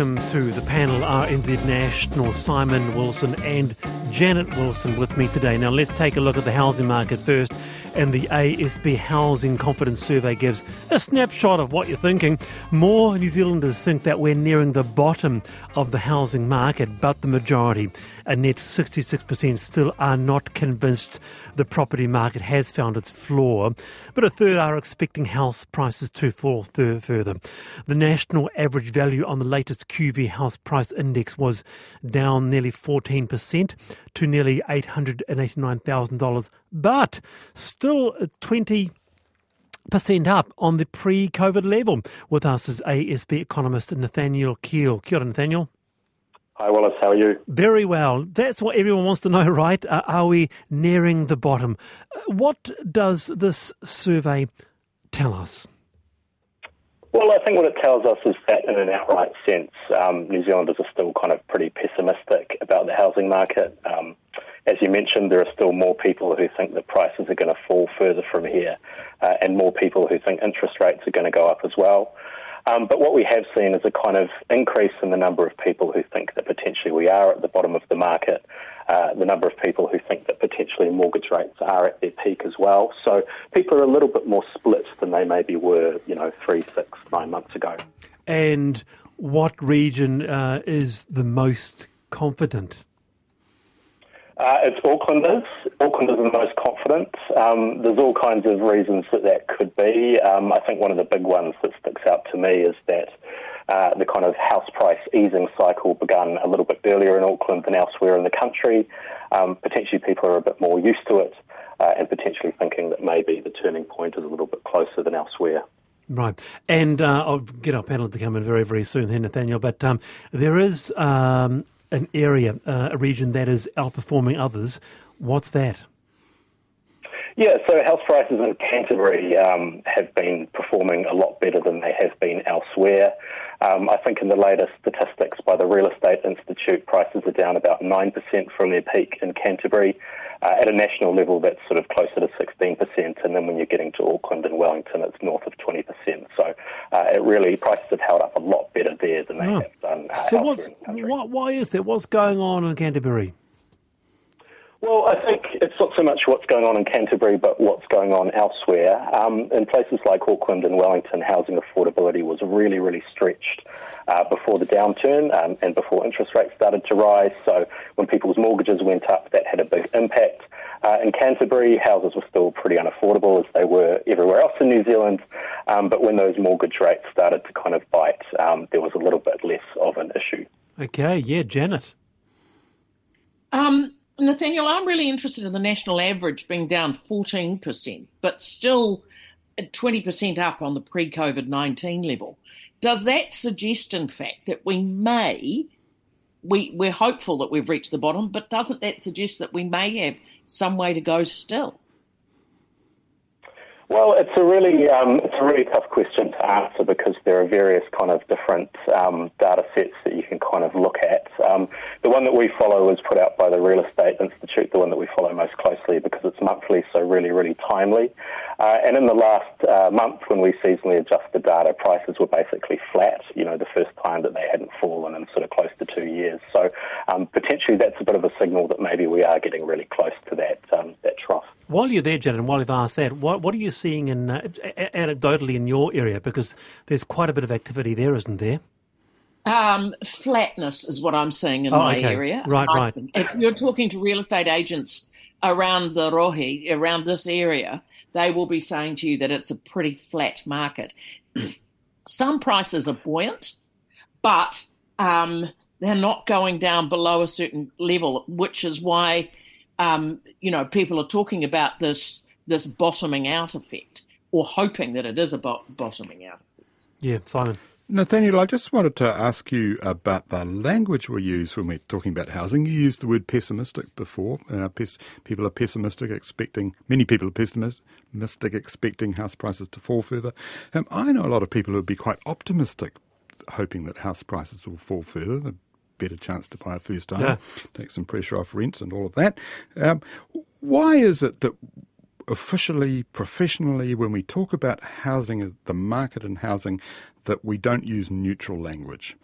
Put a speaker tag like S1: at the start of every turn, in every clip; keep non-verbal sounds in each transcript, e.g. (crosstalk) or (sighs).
S1: welcome to the panel RNZ National, Simon Wilson and Janet Wilson with me today. Now let's take a look at the housing market first and the ASB Housing Confidence Survey gives a snapshot of what you're thinking. More New Zealanders think that we're nearing the bottom of the housing market, but the majority, a net 66%, still are not convinced the property market has found its floor. But a third are expecting house prices to fall further. The national average value on the latest QV House Price Index was down nearly 14% to nearly $889,000, but still 20 percent up on the pre-COVID level. With us is ASB economist Nathaniel Keall. Kia ora, Nathaniel.
S2: Hi, Wallace. How are you?
S1: Very well. That's what everyone wants to know, (laughs) right? Uh, are we nearing the bottom? Uh, what does this survey tell us?
S2: Well, I think what it tells us is that, in an outright sense, um, New Zealanders are still kind of pretty pessimistic about the housing market. Um, as you mentioned, there are still more people who think that prices are going to fall further from here, uh, and more people who think interest rates are going to go up as well. Um, but what we have seen is a kind of increase in the number of people who think that potentially we are at the bottom of the market, uh, the number of people who think that potentially mortgage rates are at their peak as well. So people are a little bit more split than they maybe were, you know, three, six, nine months ago.
S1: And what region uh, is the most confident?
S2: Uh, it's Aucklanders. Aucklanders are the most confident. Um, there's all kinds of reasons that that could be. Um, I think one of the big ones that sticks out to me is that uh, the kind of house price easing cycle begun a little bit earlier in Auckland than elsewhere in the country. Um, potentially, people are a bit more used to it, uh, and potentially thinking that maybe the turning point is a little bit closer than elsewhere.
S1: Right. And uh, I'll get our panel to come in very, very soon here, Nathaniel. But um, there is um, an area, uh, a region that is outperforming others. What's that?
S2: Yeah, so house prices in Canterbury um, have been performing a lot better than they have been elsewhere. Um, I think in the latest statistics by the Real Estate Institute, prices are down about 9% from their peak in Canterbury. Uh, at a national level, that's sort of closer to 16%, and then when you're getting to Auckland and Wellington, it's north of 20%. So uh, it really, prices have held up a lot better there than they oh. have done. Uh,
S1: so what's, what, why is that? What's going on in Canterbury?
S2: Well, I think it's not so much what's going on in Canterbury, but what's going on elsewhere. Um, in places like Auckland and Wellington, housing affordability was really, really stretched uh, before the downturn um, and before interest rates started to rise. So when people's mortgages went up, that had a big impact. Uh, in Canterbury, houses were still pretty unaffordable as they were everywhere else in New Zealand. Um, but when those mortgage rates started to kind of bite, um, there was a little bit less of an issue.
S1: Okay, yeah, Janet.
S3: Um, Nathaniel, I'm really interested in the national average being down 14%, but still 20% up on the pre COVID 19 level. Does that suggest, in fact, that we may, we, we're hopeful that we've reached the bottom, but doesn't that suggest that we may have some way to go still?
S2: Well, it's a really um, it's a really tough question to answer because there are various kind of different um, data sets that you can kind of look at. Um, the one that we follow is put out by the Real Estate Institute, the one that we follow most closely because it's monthly, so really, really timely. Uh, and in the last uh, month, when we seasonally adjust the data, prices were basically flat. You know, the first time that they hadn't fallen in sort of close to two years. So um, potentially, that's a bit of a signal that maybe we are getting really close to that um, that trough.
S1: While you're there, Janet, and while you've asked that, what, what are you seeing in uh, anecdotally in your area? Because there's quite a bit of activity there, isn't there?
S3: Um, flatness is what I'm seeing in
S1: oh,
S3: my
S1: okay.
S3: area.
S1: Right,
S3: I,
S1: right.
S3: If you're talking to real estate agents around the rohe, around this area, they will be saying to you that it's a pretty flat market. (clears throat) Some prices are buoyant, but um, they're not going down below a certain level, which is why um, you know, people are talking about this this bottoming out effect, or hoping that it is a bottoming out.
S1: Yeah, Simon.
S4: Nathaniel, I just wanted to ask you about the language we use when we're talking about housing. You used the word pessimistic before. Uh, pes- people are pessimistic, expecting, many people are pessimistic, expecting house prices to fall further. Um, I know a lot of people who would be quite optimistic, hoping that house prices will fall further A better chance to buy a first home, yeah. take some pressure off rents and all of that. Um, why is it that officially, professionally, when we talk about housing, the market and housing, that we don't use neutral language?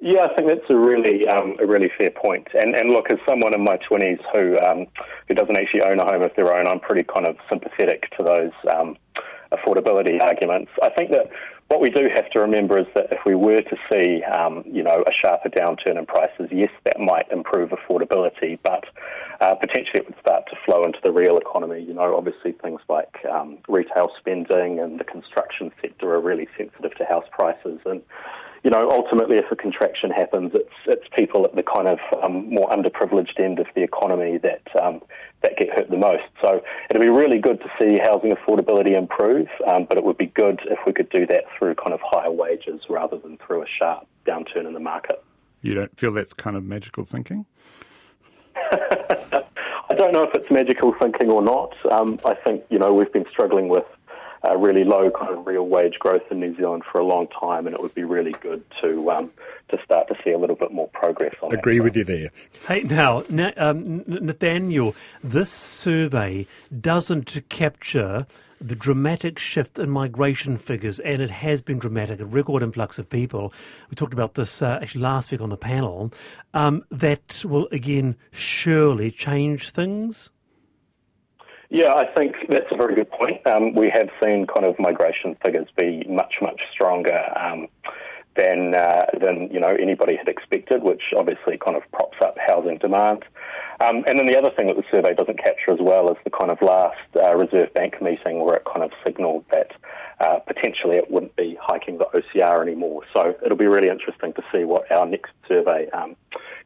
S2: Yeah, I think that's a really um, a really fair point. And and look, as someone in my twenties who um, who doesn't actually own a home of their own, I'm pretty kind of sympathetic to those um, affordability arguments. I think that what we do have to remember is that if we were to see, um, you know, a sharper downturn in prices, yes, that might improve affordability, but uh, potentially it would start to flow into the real economy. You know, obviously things like um, retail spending and the construction sector are really sensitive to house prices, and you know, ultimately, if a contraction happens, it's it's people at the kind of um, more underprivileged end of the economy that um, that get hurt the most. So it'd be really good to see housing affordability improve, um, but it would be good if we could do that through kind of higher wages rather than through a sharp downturn in the market.
S4: You don't feel that's kind of magical thinking? (laughs)
S2: I don't know if it's magical thinking or not. Um, I think you know we've been struggling with uh, really low kind of real wage growth in New Zealand for a long time, and it would be really good to um, to start to see a little bit more progress on that.
S4: Agree with you there.
S1: Hey, now, um, Nathaniel, this survey doesn't capture the dramatic shift in migration figures, and it has been dramatic, a record influx of people. We talked about this uh, actually last week on the panel. Um, that will again surely change things.
S2: Yeah, I think that's a very good point. Um, we have seen kind of migration figures be much, much stronger um, than uh, than you know anybody had expected, which obviously kind of props up housing demand. Um, and then the other thing that the survey doesn't capture as well is the kind of last uh, Reserve Bank meeting where it kind of signalled that uh, potentially it wouldn't be hiking the OCR anymore. So it'll be really interesting to see what our next survey um,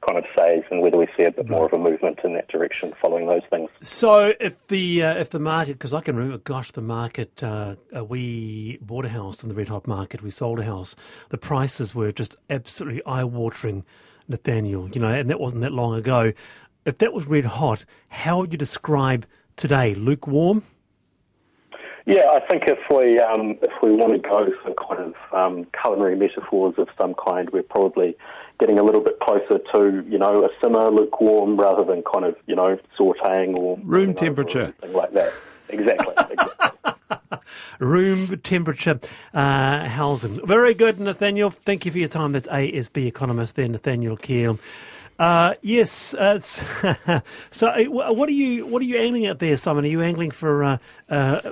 S2: kind of says and whether we see a bit more of a movement in that direction following those things.
S1: So if the uh, if the market, because I can remember, gosh, the market, uh, uh, we bought a house in the red hot market, we sold a house, the prices were just absolutely eye watering. Nathaniel, you know, and that wasn't that long ago. If that was red hot, how would you describe today? Lukewarm?
S2: Yeah, I think if we um, if we want to go for kind of um, culinary metaphors of some kind, we're probably getting a little bit closer to you know a simmer, lukewarm, rather than kind of you know sautéing or
S4: room
S2: you know,
S4: temperature,
S2: or like that. Exactly. exactly. (laughs)
S1: room temperature uh, housing. Very good, Nathaniel. Thank you for your time. That's ASB economist there, Nathaniel Keall. Uh, yes. Uh, (laughs) so, uh, what are you what are you angling at there, Simon? Are you angling for uh, uh,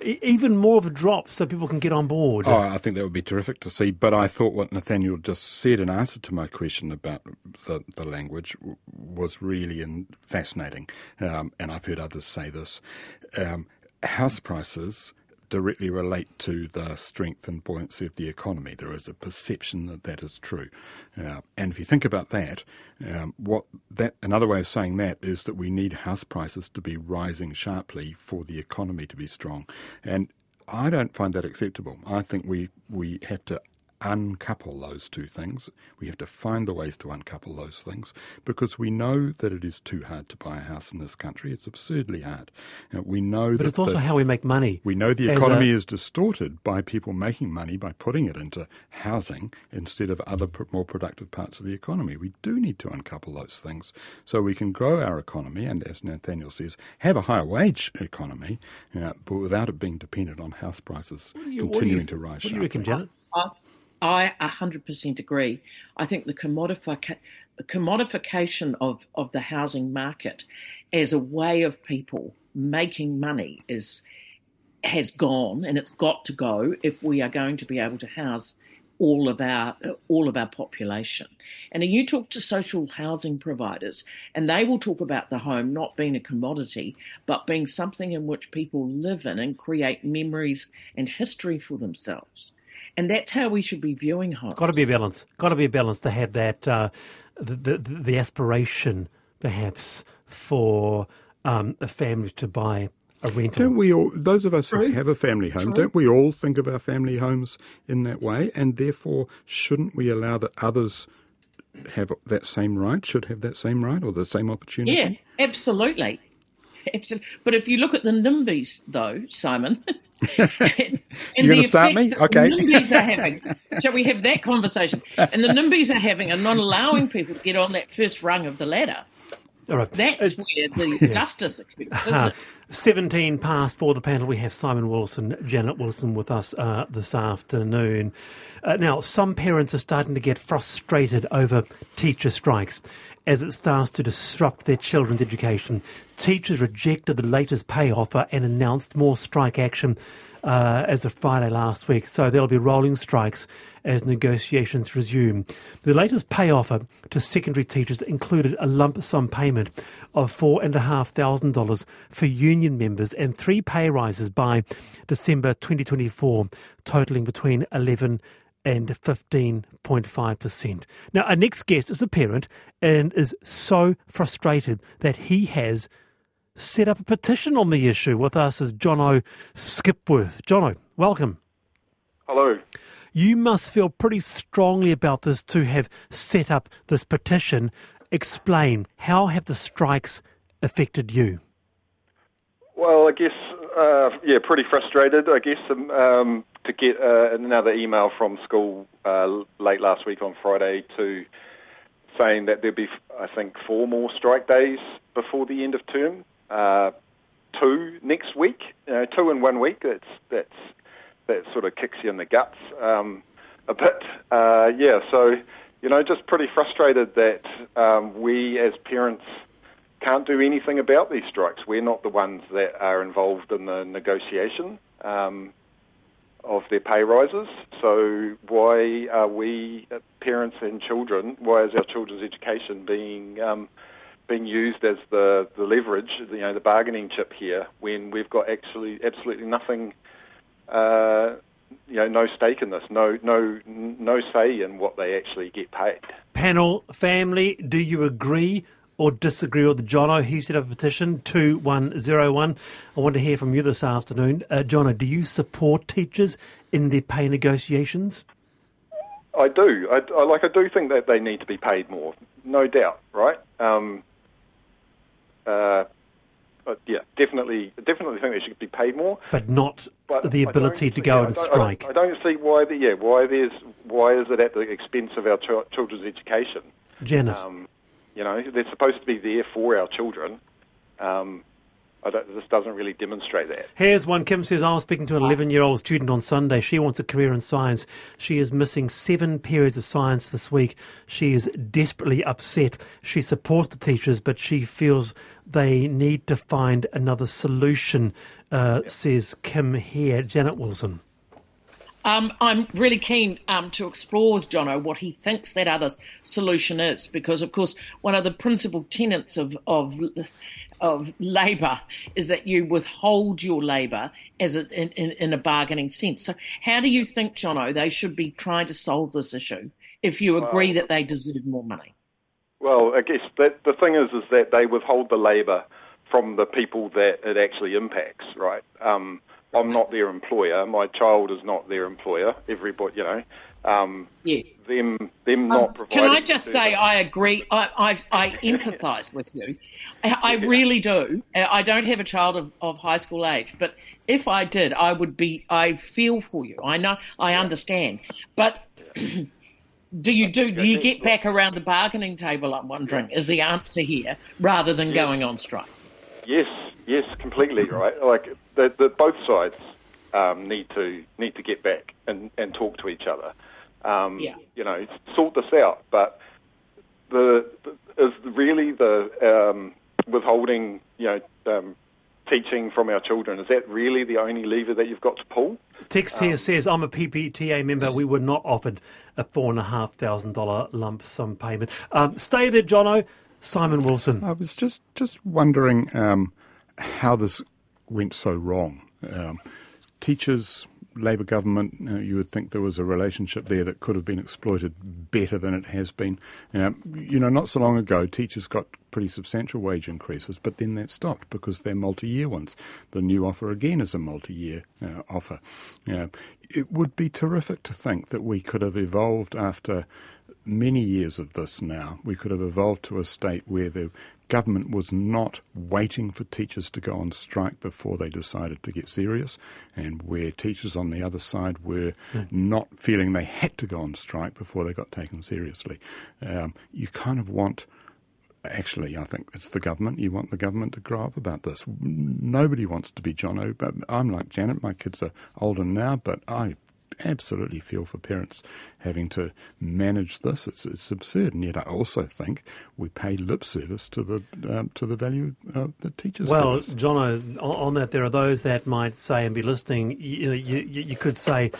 S1: even more of a drop so people can get on board?
S4: Oh, I think that would be terrific to see. But I thought what Nathaniel just said in answer to my question about the, the language was really in, fascinating, um, and I've heard others say this. Um, house prices directly relate to the strength and buoyancy of the economy. There is a perception that that is true. Uh, and if you think about that, um, what that another way of saying that is that we need house prices to be rising sharply for the economy to be strong. And I don't find that acceptable. I think we we have to uncouple those two things. We have to find the ways to uncouple those things because we know that it is too hard to buy a house in this country. It's absurdly hard. You know, we know
S1: but
S4: it's
S1: also
S4: the,
S1: how we make money.
S4: We know the economy a... is distorted by people making money by putting it into housing instead of other more productive parts of the economy. We do need to uncouple those things so we can grow our economy and, as Nathaniel says, have a higher wage economy, you know, but without it being dependent on house prices you, continuing
S1: you,
S4: to rise. What
S1: do you reckon, Janet?
S3: Uh, I 100% agree. I think the commodification of, of the housing market as a way of people making money is has gone and it's got to go if we are going to be able to house all of our all of our population. And you talk to social housing providers and they will talk about the home not being a commodity but being something in which people live in and create memories and history for themselves. And that's how we should be viewing homes.
S1: Got to be a balance. Got to be a balance to have that uh, the, the, the aspiration, perhaps, for um, a family to buy a rental.
S4: Don't we all? Those of us True. who have a family home, True. don't we all think of our family homes in that way? And therefore, shouldn't we allow that others have that same right? Should have that same right or the same opportunity?
S3: Yeah, absolutely. Absolutely. But if you look at the NIMBYs, though, Simon,
S4: You're going to start me? Okay.
S3: The NIMBYs are having. (laughs) Shall we have that conversation? And the NIMBYs are having are not allowing people to get on that first rung of the ladder.
S1: All right.
S3: That's it's, where the (laughs) yeah. justice occurs, isn't
S1: 17 past for the panel. We have Simon Wilson, Janet Wilson with us uh, this afternoon. Uh, now, some parents are starting to get frustrated over teacher strikes as it starts to disrupt their children's education. Teachers rejected the latest pay offer and announced more strike action uh, as of Friday last week. So there'll be rolling strikes as negotiations resume. The latest pay offer to secondary teachers included a lump sum payment of $4,500 for union members and three pay rises by December 2024, totaling between 11 and 15.5%. Now, our next guest is a parent and is so frustrated that he has set up a petition on the issue. With us is Jono Skipworth. Jono, welcome.
S5: Hello.
S1: You must feel pretty strongly about this to have set up this petition. Explain, how have the strikes affected you?
S5: Well, I guess, uh, yeah, pretty frustrated, I guess, um, um to get uh, another email from school uh, late last week on Friday to saying that there'd be, I think, four more strike days before the end of term. Uh, two next week, you know, two in one week. That's that's that sort of kicks you in the guts um, a bit. Uh, yeah, so you know, just pretty frustrated that um, we as parents can't do anything about these strikes. We're not the ones that are involved in the negotiation um, of their pay rises. So why are we, uh, parents and children, why is our children's education being um, being used as the, the leverage, you know, the bargaining chip here, when we've got actually absolutely nothing uh, you know, no stake in this, no, no, no say in what they actually get paid.
S1: Panel, family, do you agree or disagree with the Jono? He set up a petition 2101. I want to hear from you this afternoon. Uh, Jono, do you support teachers in their pay negotiations?
S5: I do. I, I, like. I do think that they need to be paid more, no doubt. Right. Um, uh, yeah, definitely, definitely think they should be paid more.
S1: But not but the ability to go yeah, and strike.
S5: I don't, I don't, see why. The, yeah, why there's why is it at the expense of our ch- children's education?
S1: Janet, um,
S5: you know, they're supposed to be there for our children. Um, this doesn't really demonstrate that.
S1: Here's one. Kim says, I was speaking to an 11 year old student on Sunday. She wants a career in science. She is missing seven periods of science this week. She is desperately upset. She supports the teachers, but she feels they need to find another solution, uh, says Kim here. Janet Wilson.
S3: Um, I'm really keen um, to explore with Jono what he thinks that other solution is, because of course one of the principal tenets of of of labour is that you withhold your labour as a, in, in, in, a bargaining sense. So, how do you think, Jono, they should be trying to solve this issue if you agree well, that they deserve more money?
S5: Well, I guess that the thing is, is that they withhold the labour from the people that it actually impacts, right? Um, I'm not their employer. My child is not their employer. Everybody, you know, um,
S3: yes.
S5: them them um, not providing.
S3: Can I just say I agree? I I, I empathise with you. I, I really do. I don't have a child of, of high school age, but if I did, I would be. I feel for you. I know. I understand, but. (clears throat) do you do? Do you get back around the bargaining table? I'm wondering is the answer here, rather than going on strike.
S5: Yes, yes, completely (laughs) right. Like the, the both sides um, need to need to get back and, and talk to each other. Um,
S3: yeah.
S5: You know, sort this out. But the, the is really the um, withholding, you know, um, teaching from our children. Is that really the only lever that you've got to pull?
S1: Text here um, says, I'm a PPTA member. We were not offered a $4,500 lump sum payment. Um, stay there, Jono. Simon Wilson.
S4: I was just, just wondering um, how this went so wrong. Um, teachers Labor government, uh, you would think there was a relationship there that could have been exploited better than it has been. Uh, you know, not so long ago, teachers got pretty substantial wage increases, but then that stopped because they're multi-year ones. The new offer again is a multi-year uh, offer. it would be terrific to think that we could have evolved after many years of this now. We could have evolved to a state where the government was not waiting for teachers to go on strike before they decided to get serious, and where teachers on the other side were mm. not feeling they had to go on strike before they got taken seriously. Um, you kind of want actually, I think it's the government. You want the government to grow up about this. Nobody wants to be Jono, but I'm like Janet. My kids are older now, but I absolutely feel for parents having to manage this. It's, it's absurd, and yet I also think we pay lip service to the um, to the value uh, that teachers.
S1: Well, Jono, on that, there are those that might say and be listening. You know, you, you could say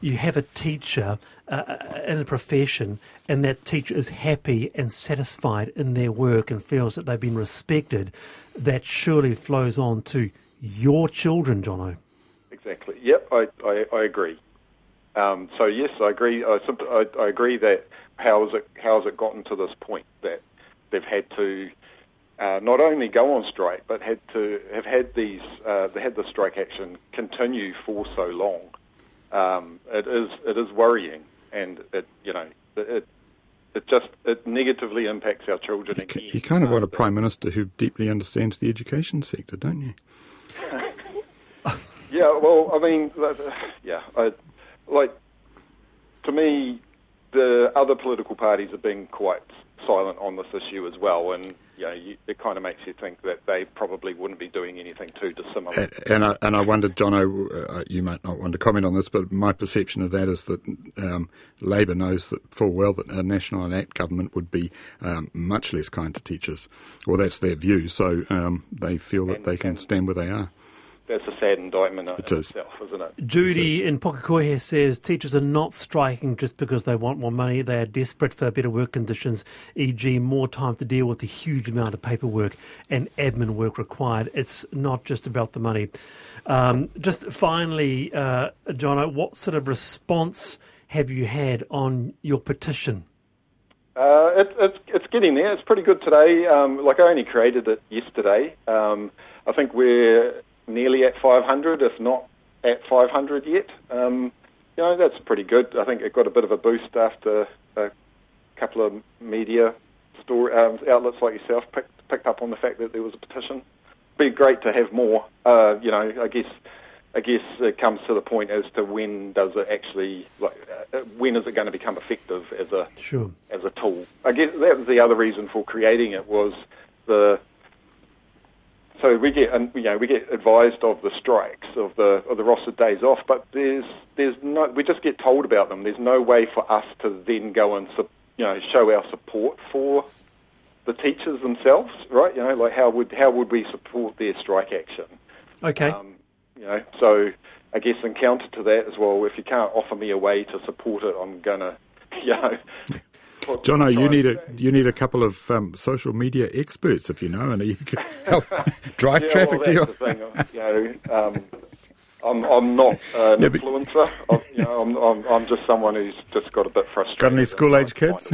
S1: you have a teacher uh, uh, in a profession, and that teacher is happy and satisfied in their work and feels that they've been respected. That surely flows on to your children, Jono.
S5: Exactly. Yep, I, I, I agree. Um, so yes, I agree. I, I, I, agree that how has it how has it gotten to this point that they've had to uh, not only go on strike but had to have had these uh, they had the strike action continue for so long. Um, it is it is worrying, and it you know it it just it negatively impacts our children.
S4: You, you kind of want a prime minister who deeply understands the education sector, don't you? (laughs)
S5: yeah, well, I mean, yeah, I, like to me, the other political parties have been quite silent on this issue as well, and you know, you, it kind of makes you think that they probably wouldn't be doing anything too dissimilar.
S4: And, and I, and I wondered, John, uh, you might not want to comment on this, but my perception of that is that um, Labor knows that full well that a National and Act government would be um, much less kind to teachers, Well, that's their view. So um, they feel that and, they can stand where they are
S5: that's a sad indictment in it is. itself, isn't it?
S1: Judy it is. in Pukekohe says teachers are not striking just because they want more money. They are desperate for better work conditions, e.g., more time to deal with the huge amount of paperwork and admin work required. It's not just about the money. Um, just finally, uh, Jono, what sort of response have you had on your petition?
S5: Uh, it, it's, it's getting there. It's pretty good today. Um, like I only created it yesterday. Um, I think we're nearly at 500, if not at 500 yet. Um, you know, that's pretty good. I think it got a bit of a boost after a couple of media um, outlets like yourself picked, picked up on the fact that there was a petition. It'd be great to have more. Uh, you know, I guess I guess it comes to the point as to when does it actually like uh, when is it going to become effective as a
S1: sure.
S5: as a tool? I guess that was the other reason for creating it was the so we get, you know, we get advised of the strikes of the of the rostered days off, but there's there's no, we just get told about them. There's no way for us to then go and, you know, show our support for the teachers themselves, right? You know, like how would how would we support their strike action?
S1: Okay. Um,
S5: you know, so I guess in counter to that as well, if you can't offer me a way to support it, I'm gonna, (laughs) you know,
S4: Jono, you need a you need a couple of um, social media experts if you know, and you can (laughs) help (laughs) drive
S5: yeah,
S4: traffic
S5: well,
S4: to your.
S5: Thing, you know, um, I'm I'm not an yeah, influencer. I'm, you know, I'm, I'm, I'm just someone who's just got a bit frustrated.
S4: Got any school age kids?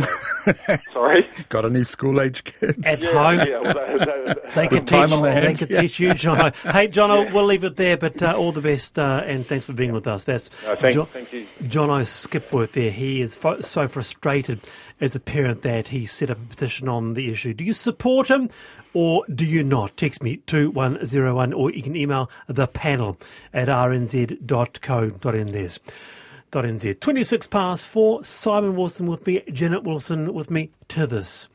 S4: (laughs)
S5: Sorry.
S4: Got any school age kids
S1: at yeah, home? Yeah, well, that, that, they can teach. They can teach you, John. Hey, John, we'll leave it there. But uh, all the best, uh, and thanks for being with us. That's
S5: no, thank, John, thank you,
S1: Jono Skipworth. There, he is fo- so frustrated as a parent that he set up a petition on the issue. Do you support him? or do you not? Text me 2101 or you can email the panel at rnz.co.nz. NZ. 26 past 4, Simon Wilson with me, Janet Wilson with me to this.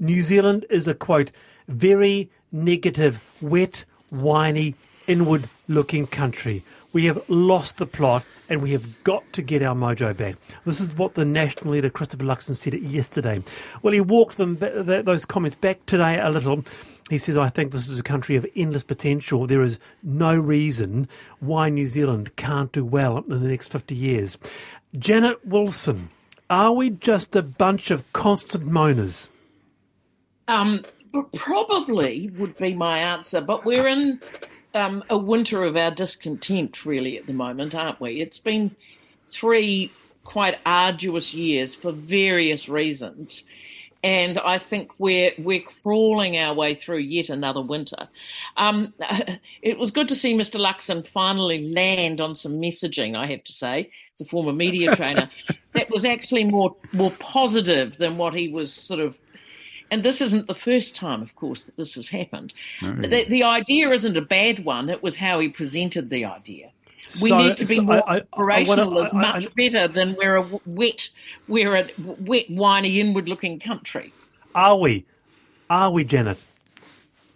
S1: New Zealand is a quote, very negative, wet, whiny, inward looking country. We have lost the plot and we have got to get our mojo back. This is what the national leader Christopher Luxon said yesterday. Well, he walked them those comments back today a little. He says, I think this is a country of endless potential. There is no reason why New Zealand can't do well in the next 50 years. Janet Wilson, are we just a bunch of constant moaners?
S3: Um, probably would be my answer, but we're in um, a winter of our discontent, really, at the moment, aren't we? It's been three quite arduous years for various reasons. And I think we're we're crawling our way through yet another winter. Um, (laughs) it was good to see Mr. Luxon finally land on some messaging. I have to say, as a former media (laughs) trainer, that was actually more more positive than what he was sort of and this isn't the first time, of course, that this has happened. No. The, the, idea isn't a bad one. It was how he presented the idea. We so, need to be so more I, operational. I, I, much better than we're a wet, we're a wet, whiny, inward-looking country.
S1: Are we? Are we, Janet?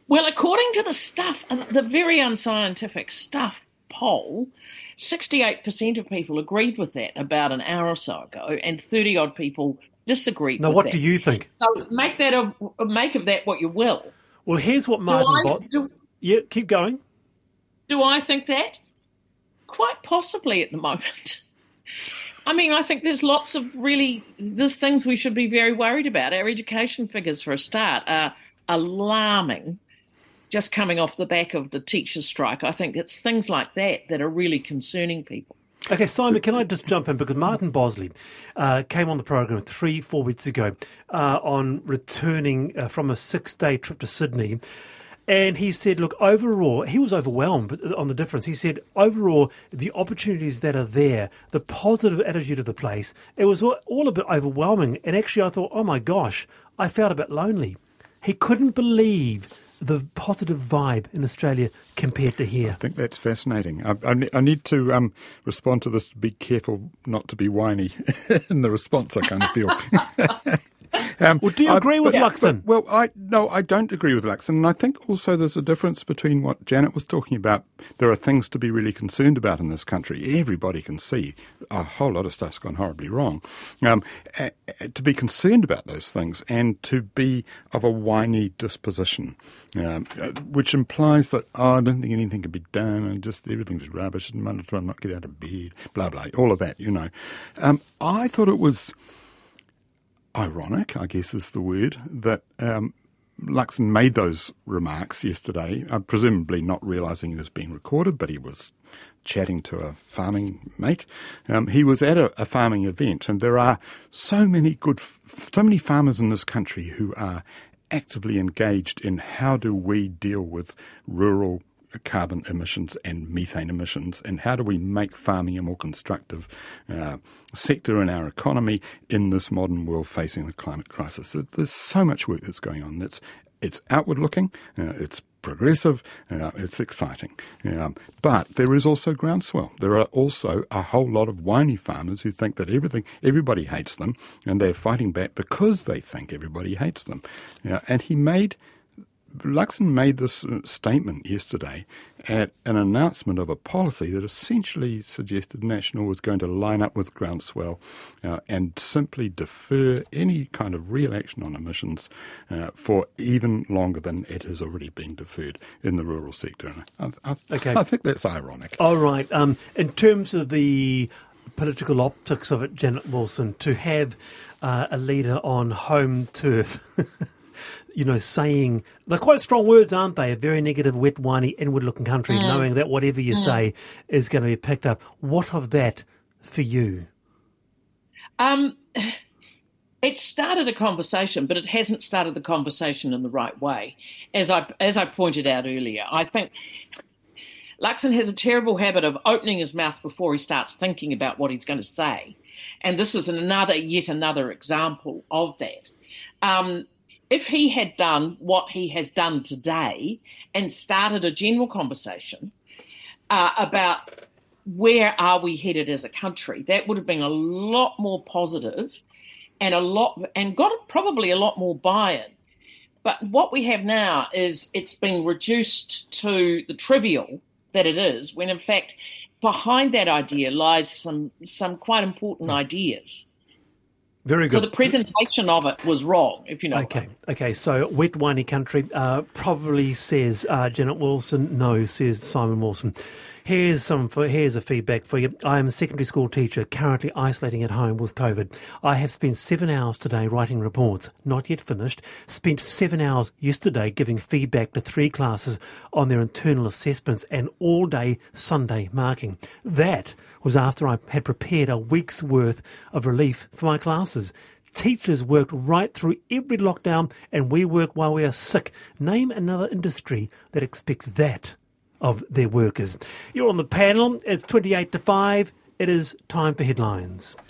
S3: Well, according to the stuff, uh, the very unscientific stuff poll, 68% of people agreed with that about an hour or so ago, and 30 odd people disagreed
S1: now, what
S3: that.
S1: do you think?
S3: So make that a, make of that what you will.
S1: Well, here's what Martin
S3: do,
S1: Yeah, keep going.
S3: do I think that? Quite possibly at the moment. (laughs) I mean, I think there's lots of really there's things we should be very worried about. Our education figures, for a start, are alarming. Just coming off the back of the teachers' strike, I think it's things like that that are really concerning people.
S1: Okay, Simon, can I just jump in because Martin Bosley uh, came on the program three, four weeks ago uh, on returning uh, from a six-day trip to Sydney. And he said, look, overall, he was overwhelmed on the difference. He said, overall, the opportunities that are there, the positive attitude of the place, it was all, all a bit overwhelming. And actually, I thought, oh my gosh, I felt a bit lonely. He couldn't believe the positive vibe in Australia compared to here.
S4: I think that's fascinating. I, I, I need to um, respond to this. Be careful not to be whiny (laughs) in the response. I kind of feel. (laughs)
S1: Um, well, do you
S4: I,
S1: agree with Luxon?
S4: Well, I no, I don't agree with Luxon, and I think also there's a difference between what Janet was talking about. There are things to be really concerned about in this country. Everybody can see a whole lot of stuff's gone horribly wrong. Um, to be concerned about those things and to be of a whiny disposition, um, uh, which implies that oh, I don't think anything can be done and just everything's rubbish and I'm not get out of bed, blah blah, all of that, you know. Um, I thought it was ironic, I guess is the word, that um, Luxon made those remarks yesterday, uh, presumably not realising it was being recorded, but he was chatting to a farming mate. Um, he was at a, a, farming event, and there are so many good, so many farmers in this country who are actively engaged in how do we deal with rural carbon emissions and methane emissions, and how do we make farming a more constructive uh, sector in our economy in this modern world facing the climate crisis? There's so much work that's going on. It's it's outward looking, uh, it's progressive, uh, it's exciting. Um, but there is also groundswell. There are also a whole lot of whiny farmers who think that everything, everybody hates them, and they're fighting back because they think everybody hates them. Uh, and he made Luxon made this uh, statement yesterday at an announcement of a policy that essentially suggested National was going to line up with Groundswell uh, and simply defer any kind of real action on emissions uh, for even longer than it has already been deferred in the rural sector. And I, I,
S1: okay.
S4: I think that's ironic.
S1: All right. Um, in terms of the political optics of it, Janet Wilson, to have uh, a leader on home turf. (laughs) you know, saying they're quite strong words, aren't they? A very negative, wet, whiny, inward-looking country, mm. knowing that whatever you mm. say is going to be picked up. What of that for you?
S3: Um, (sighs) it started a conversation, but it hasn't started the conversation in the right way. As I as I pointed out earlier, I think Luxon has a terrible habit of opening his mouth before he starts thinking about what he's going to say, and this is another yet another example of that. Um, if he had done what he has done today and started a general conversation uh, about where are we headed as a country, that would have been a lot more positive and a lot and got probably a lot more buy-in. But what we have now is it's been reduced to the trivial that it is, when in fact behind that idea lies some some quite important ideas.
S1: Very good.
S3: So the presentation of it was wrong, if you know.
S1: Okay, okay. So wet, whiny country uh, probably says uh, Janet Wilson. No, says Simon Wilson. Here's some. For, here's a feedback for you. I am a secondary school teacher, currently isolating at home with COVID. I have spent seven hours today writing reports, not yet finished. Spent seven hours yesterday giving feedback to three classes on their internal assessments, and all day Sunday marking. That was after I had prepared a week's worth of relief for my classes. Teachers worked right through every lockdown, and we work while we are sick. Name another industry that expects that of their workers. You're on the panel. It's 28 to 5. It is time for headlines.